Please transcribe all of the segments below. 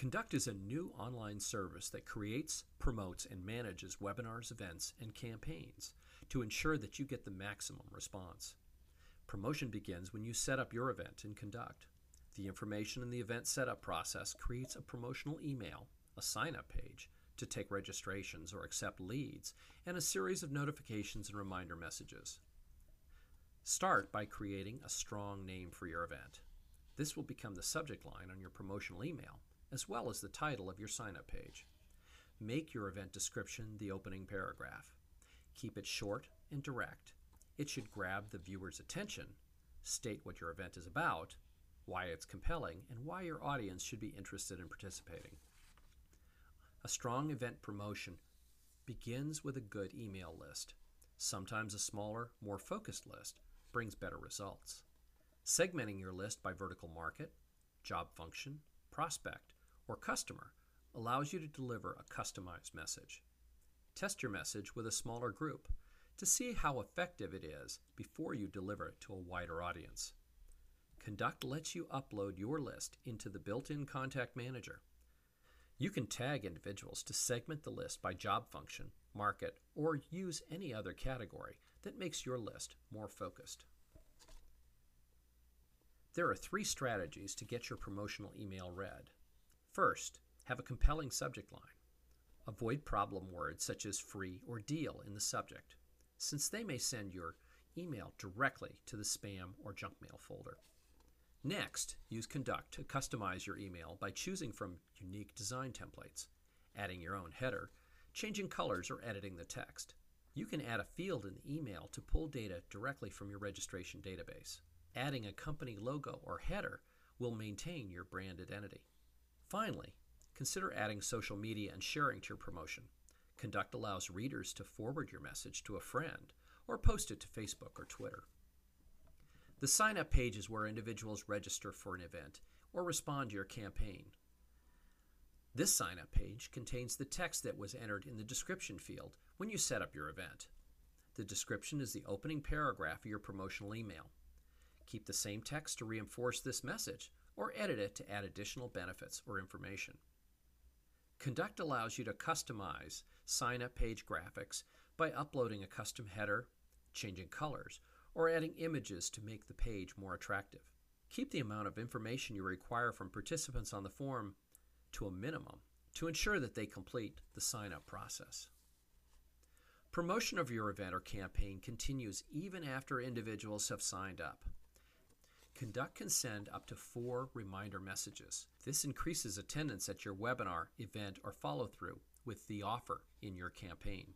Conduct is a new online service that creates, promotes, and manages webinars, events, and campaigns to ensure that you get the maximum response. Promotion begins when you set up your event in Conduct. The information in the event setup process creates a promotional email, a sign up page to take registrations or accept leads, and a series of notifications and reminder messages. Start by creating a strong name for your event. This will become the subject line on your promotional email as well as the title of your sign up page. Make your event description the opening paragraph. Keep it short and direct. It should grab the viewer's attention, state what your event is about, why it's compelling, and why your audience should be interested in participating. A strong event promotion begins with a good email list. Sometimes a smaller, more focused list brings better results. Segmenting your list by vertical market, job function, prospect, or customer allows you to deliver a customized message. Test your message with a smaller group to see how effective it is before you deliver it to a wider audience. Conduct lets you upload your list into the built in Contact Manager. You can tag individuals to segment the list by job function, market, or use any other category that makes your list more focused. There are three strategies to get your promotional email read. First, have a compelling subject line. Avoid problem words such as free or deal in the subject, since they may send your email directly to the spam or junk mail folder. Next, use Conduct to customize your email by choosing from unique design templates, adding your own header, changing colors, or editing the text. You can add a field in the email to pull data directly from your registration database. Adding a company logo or header will maintain your brand identity. Finally, consider adding social media and sharing to your promotion. Conduct allows readers to forward your message to a friend or post it to Facebook or Twitter. The sign up page is where individuals register for an event or respond to your campaign. This sign up page contains the text that was entered in the description field when you set up your event. The description is the opening paragraph of your promotional email. Keep the same text to reinforce this message or edit it to add additional benefits or information. Conduct allows you to customize sign up page graphics by uploading a custom header, changing colors, or adding images to make the page more attractive. Keep the amount of information you require from participants on the form to a minimum to ensure that they complete the sign up process. Promotion of your event or campaign continues even after individuals have signed up. Conduct can send up to four reminder messages. This increases attendance at your webinar, event, or follow through with the offer in your campaign.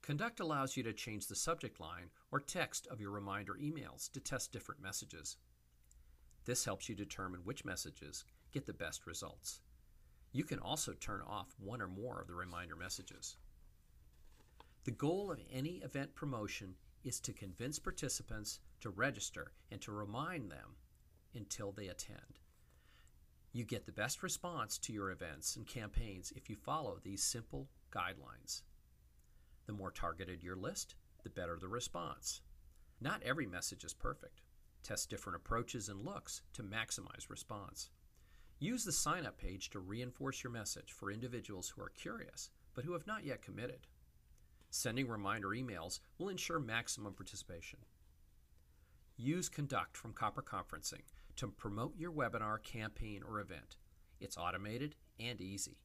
Conduct allows you to change the subject line or text of your reminder emails to test different messages. This helps you determine which messages get the best results. You can also turn off one or more of the reminder messages. The goal of any event promotion is to convince participants to register and to remind them until they attend. You get the best response to your events and campaigns if you follow these simple guidelines. The more targeted your list, the better the response. Not every message is perfect. Test different approaches and looks to maximize response. Use the sign up page to reinforce your message for individuals who are curious but who have not yet committed. Sending reminder emails will ensure maximum participation. Use Conduct from Copper Conferencing to promote your webinar, campaign, or event. It's automated and easy.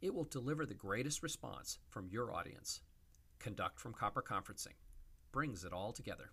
It will deliver the greatest response from your audience. Conduct from Copper Conferencing brings it all together.